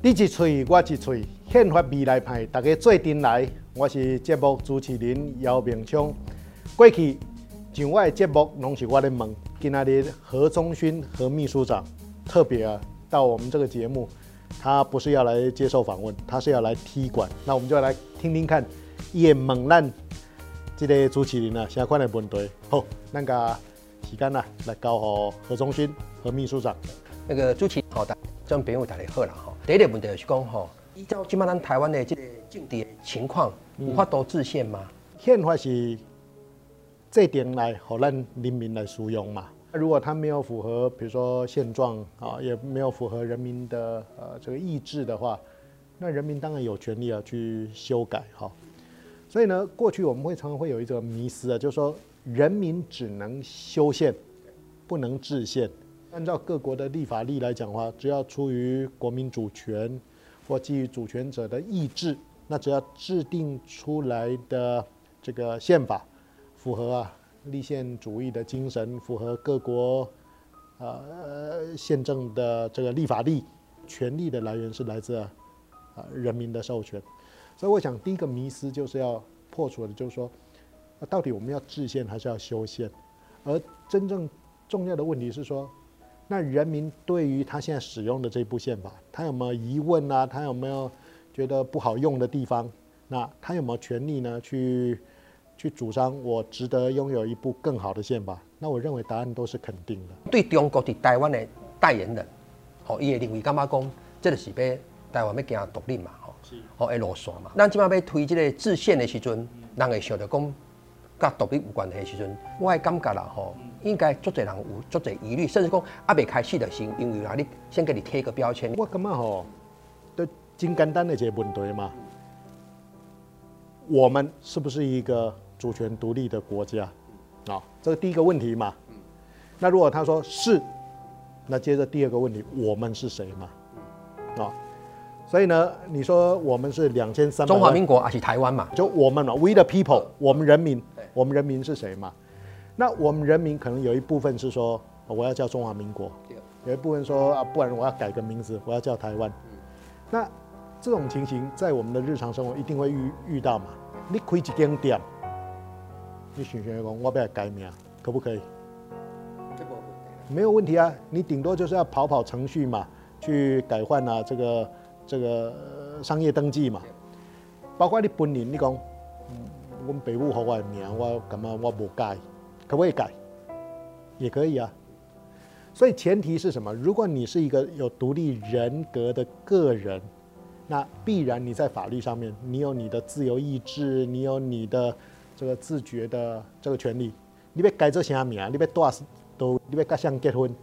你一喙我一喙，宪法未来派，大家做阵来。我是节目主持人姚明昌。过去上我的节目拢是我的问，今仔日何忠勋何秘书长特别啊到我们这个节目，他不是要来接受访问，他是要来踢馆。那我们就来听听看，叶猛烂这个主持人啊，相关的问题。好，那个时间啊，来交予何忠勋何秘书长。那个主持人好的，将朋友大家好了哈。第一个问题就是讲吼，依照今麦咱台湾的这个政治情况，有法度制宪吗？宪法是制定来让咱人民来使用嘛。如果它没有符合，比如说现状啊，也没有符合人民的呃这个意志的话，那人民当然有权利啊去修改哈。所以呢，过去我们会常常会有一个迷思啊，就是说人民只能修宪，不能制宪。按照各国的立法例来讲的话，只要出于国民主权或基于主权者的意志，那只要制定出来的这个宪法符合啊立宪主义的精神，符合各国呃宪政的这个立法例，权力的来源是来自啊人民的授权。所以我想第一个迷思就是要破除的，就是说，到底我们要制宪还是要修宪？而真正重要的问题是说。那人民对于他现在使用的这部宪法，他有没有疑问啊？他有没有觉得不好用的地方？那他有没有权利呢？去去主张我值得拥有一部更好的宪法？那我认为答案都是肯定的。对中国的台湾的代言人，哦，伊会认为干嘛讲？这个是要台湾要行独立嘛？吼，哦，一路线嘛。咱即马要推这个制宪的时阵，人会想着讲，甲独立有关系的时阵，我的感觉啦，吼。应该足侪人有足侪疑虑，甚至讲还未开始的时候，因为啊，你先给你贴一个标签。我感觉吼，都真简单的一个问题嘛。我们是不是一个主权独立的国家？啊，这个第一个问题嘛。那如果他说是，那接着第二个问题，我们是谁嘛？啊，所以呢，你说我们是两千三百，中华民国还是台湾嘛？就我们嘛，We the people，我们人民，我们人民是谁嘛？那我们人民可能有一部分是说，我要叫中华民国，有一部分说啊，不然我要改个名字，我要叫台湾。那这种情形在我们的日常生活一定会遇遇到嘛？你开一间店，你想想讲，我不要改名，可不可以？没有问题啊，你顶多就是要跑跑程序嘛，去改换啊这个这个商业登记嘛。包括你本人，你讲，我们北部和我的名，我干嘛我不改？可不可以改？也可以啊。所以前提是什么？如果你是一个有独立人格的个人，那必然你在法律上面，你有你的自由意志，你有你的这个自觉的这个权利。你别改这些名，你别多少都，你别跟谁结婚，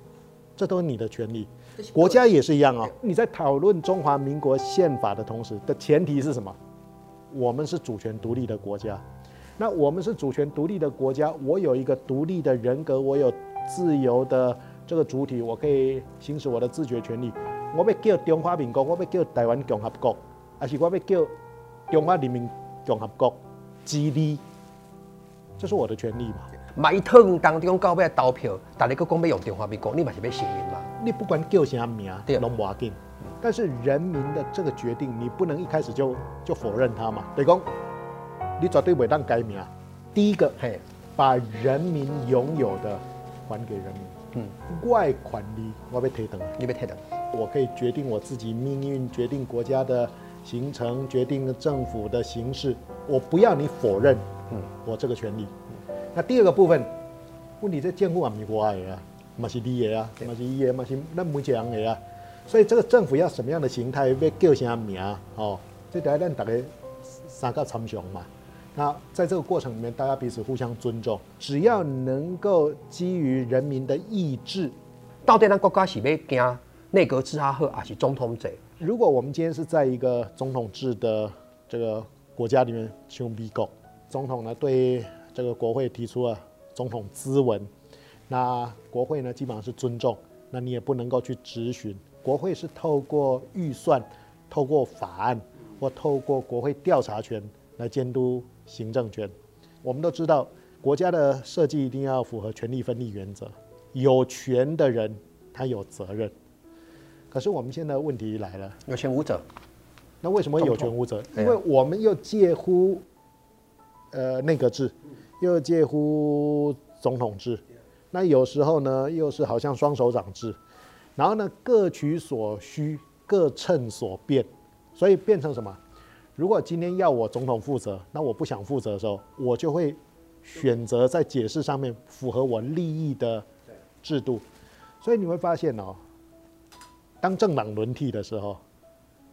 这都是你的权利。国家也是一样啊、哦。你在讨论中华民国宪法的同时，的前提是什么？我们是主权独立的国家。那我们是主权独立的国家，我有一个独立的人格，我有自由的这个主体，我可以行使我的自觉权利。我要叫中华民国，我要叫台湾共和国，还是我要叫中华人民共和国之立，这是我的权利嘛？买一套当中搞要投票，大家都讲要用中华民国，你嘛是要承认嘛？你不管叫啥名，对，拢无要紧。但是人民的这个决定，你不能一开始就就否认它嘛？对公？你绝对袂当改名。第一个，嘿，把人民拥有的还给人民。嗯，外款你我要退回，你被退回。我可以决定我自己命运，决定国家的形成，决定政府的形式。我不要你否认，嗯，我这个权利。那第二个部分，问题这建户啊，咪我的啊，嘛是你的啊，嘛是伊的，嘛是咱每一个人的啊。所以这个政府要什么样的形态，要叫啥名哦，这得咱大家三个参详嘛。那在这个过程里面，大家彼此互相尊重，只要能够基于人民的意志，到底咱国家是要行内阁制还是总统制？如果我们今天是在一个总统制的这个国家里面，像美国，总统呢对这个国会提出了总统咨文，那国会呢基本上是尊重，那你也不能够去质询，国会是透过预算、透过法案或透过国会调查权来监督。行政权，我们都知道，国家的设计一定要符合权力分立原则。有权的人他有责任，可是我们现在问题来了，有权无责。那为什么有权无责？因为我们又介乎呃内阁制，又介乎总统制，那有时候呢又是好像双手掌制，然后呢各取所需，各趁所便，所以变成什么？如果今天要我总统负责，那我不想负责的时候，我就会选择在解释上面符合我利益的制度。所以你会发现哦，当政党轮替的时候，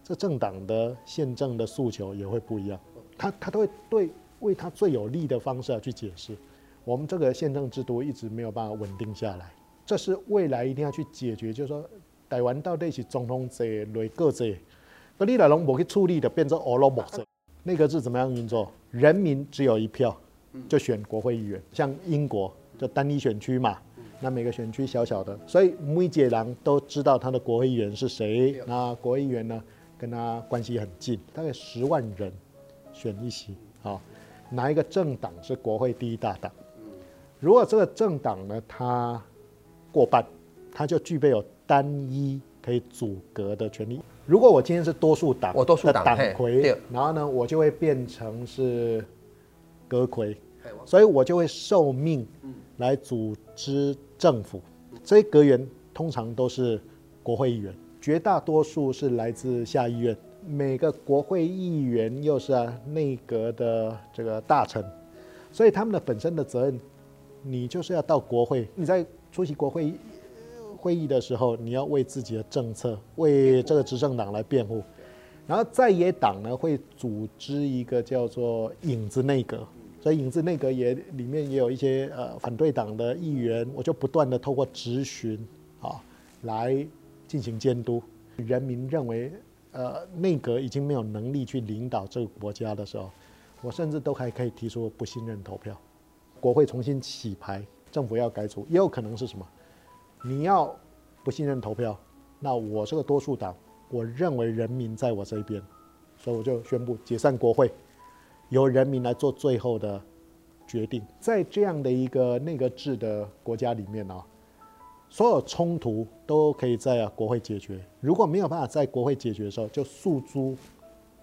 这政党的宪政的诉求也会不一样。他他都会对为他最有利的方式去解释。我们这个宪政制度一直没有办法稳定下来，这是未来一定要去解决。就是说，台湾到底是总统制、内阁制？那你来龙不去处理的，变成俄罗莫色。内阁制怎么样运作？人民只有一票，就选国会议员。像英国就单一选区嘛，那每个选区小小的，所以每一个人都知道他的国会议员是谁。那国会议员呢，跟他关系很近，大概十万人选一席。好，哪一个政党是国会第一大党？如果这个政党呢，它过半，它就具备有单一可以阻隔的权利。如果我今天是多数党，我多数党魁，然后呢，我就会变成是阁魁，所以我就会受命来组织政府。这些阁员通常都是国会议员，绝大多数是来自下议院。每个国会议员又是啊内阁的这个大臣，所以他们的本身的责任，你就是要到国会，你在出席国会。会议的时候，你要为自己的政策、为这个执政党来辩护，然后在野党呢会组织一个叫做影子内阁，所以影子内阁也里面也有一些呃反对党的议员，我就不断的透过质询啊来进行监督。人民认为呃内阁已经没有能力去领导这个国家的时候，我甚至都还可以提出不信任投票，国会重新洗牌，政府要改组，也有可能是什么？你要不信任投票，那我这个多数党，我认为人民在我这一边，所以我就宣布解散国会，由人民来做最后的决定。在这样的一个内阁制的国家里面啊，所有冲突都可以在国会解决。如果没有办法在国会解决的时候，就诉诸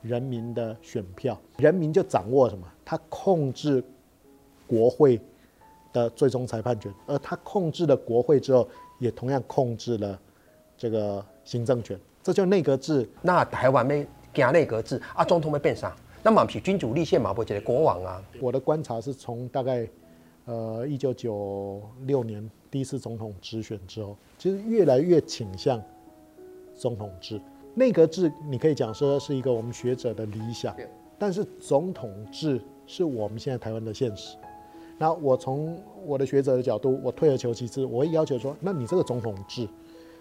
人民的选票，人民就掌握什么？他控制国会的最终裁判权，而他控制了国会之后。也同样控制了这个行政权，这就内阁制。那台湾没行内阁制啊，总统会变啥？那么是君主立宪嘛，不就是国王啊？我的观察是从大概呃一九九六年第一次总统直选之后，其实越来越倾向总统制。内阁制你可以讲说是一个我们学者的理想，但是总统制是我们现在台湾的现实。那我从我的学者的角度，我退而求其次，我会要求说，那你这个总统制，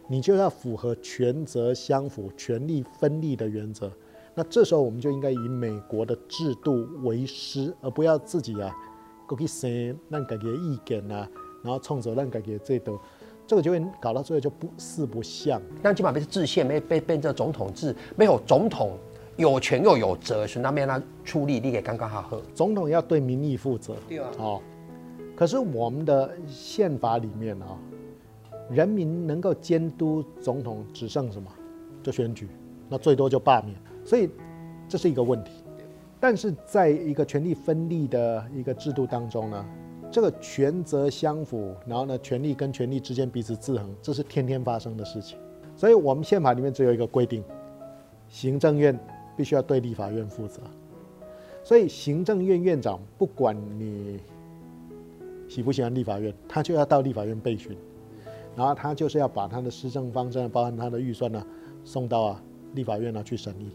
你就要符合权责相符、权力分立的原则。那这时候我们就应该以美国的制度为师，而不要自己啊，过去生让改革意见啊，然后冲着让改革这都，这个就会搞到最后就不四不像。那基本上被制宪，没被变成总统制，没有总统。有权又有责，所以那边他出力，你给刚刚好喝。总统要对民意负责，对啊。哦，可是我们的宪法里面啊，人民能够监督总统只剩什么？就选举，那最多就罢免。所以这是一个问题。但是在一个权力分立的一个制度当中呢，这个权责相符，然后呢，权力跟权力之间彼此制衡，这是天天发生的事情。所以我们宪法里面只有一个规定，行政院。必须要对立法院负责，所以行政院院长不管你喜不喜欢立法院，他就要到立法院备询，然后他就是要把他的施政方针，包含他的预算呢，送到啊立法院呢去审议。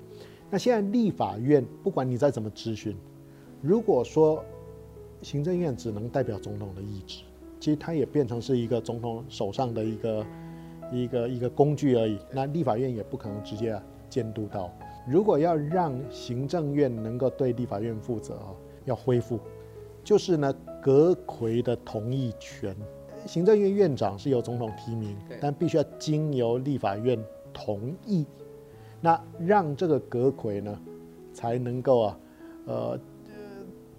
那现在立法院不管你再怎么咨询，如果说行政院只能代表总统的意志，其实他也变成是一个总统手上的一个一个一个工具而已。那立法院也不可能直接啊监督到。如果要让行政院能够对立法院负责啊，要恢复，就是呢，阁揆的同意权，行政院院长是由总统提名，但必须要经由立法院同意，那让这个阁揆呢，才能够啊，呃，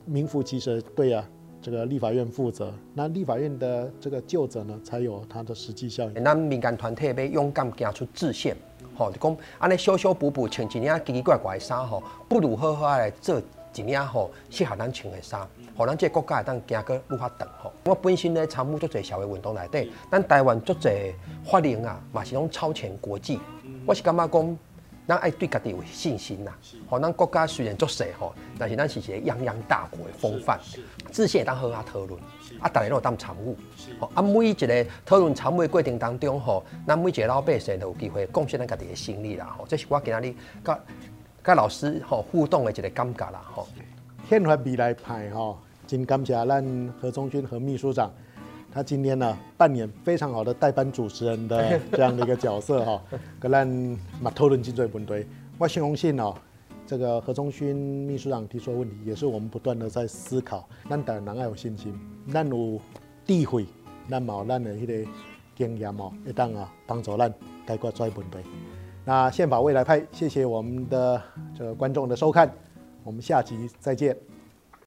名副其实对啊，这个立法院负责，那立法院的这个就责呢，才有它的实际效应。那民间团体被勇敢 走出制宪。吼，就讲安尼修修补补穿一领奇奇怪怪的衫吼，不如好好来做一领吼适合咱穿的衫，互咱这个国家会当行过愈发长吼。我本身咧参与足侪社会运动内底，咱台湾足侪法令啊，嘛是拢超前国际。我是感觉讲。咱爱对家己有信心呐，吼，咱国家虽然足小吼，但是咱是一个泱泱大国的风范，自信会当好好讨论，啊，大家拢有当参与，吼，啊，每一个讨论参与的过程当中，吼，咱每一个老百姓都有机会贡献咱家己的心力啦，吼，这是我今日甲甲老师吼互动的一个感觉啦，吼。宪法未来派吼，真感谢咱何忠勋何秘书长。他今天呢扮演非常好的代班主持人的这样的一个角色哈，跟咱马讨论真济问题。我相信哦，这个何忠勋秘书长提出的问题，也是我们不断的在思考。咱当然要有信心，咱有智慧，咱有咱的迄个经验哦，会当啊帮助咱解决这些问题。那宪法未来派，谢谢我们的这个观众的收看，我们下集再见。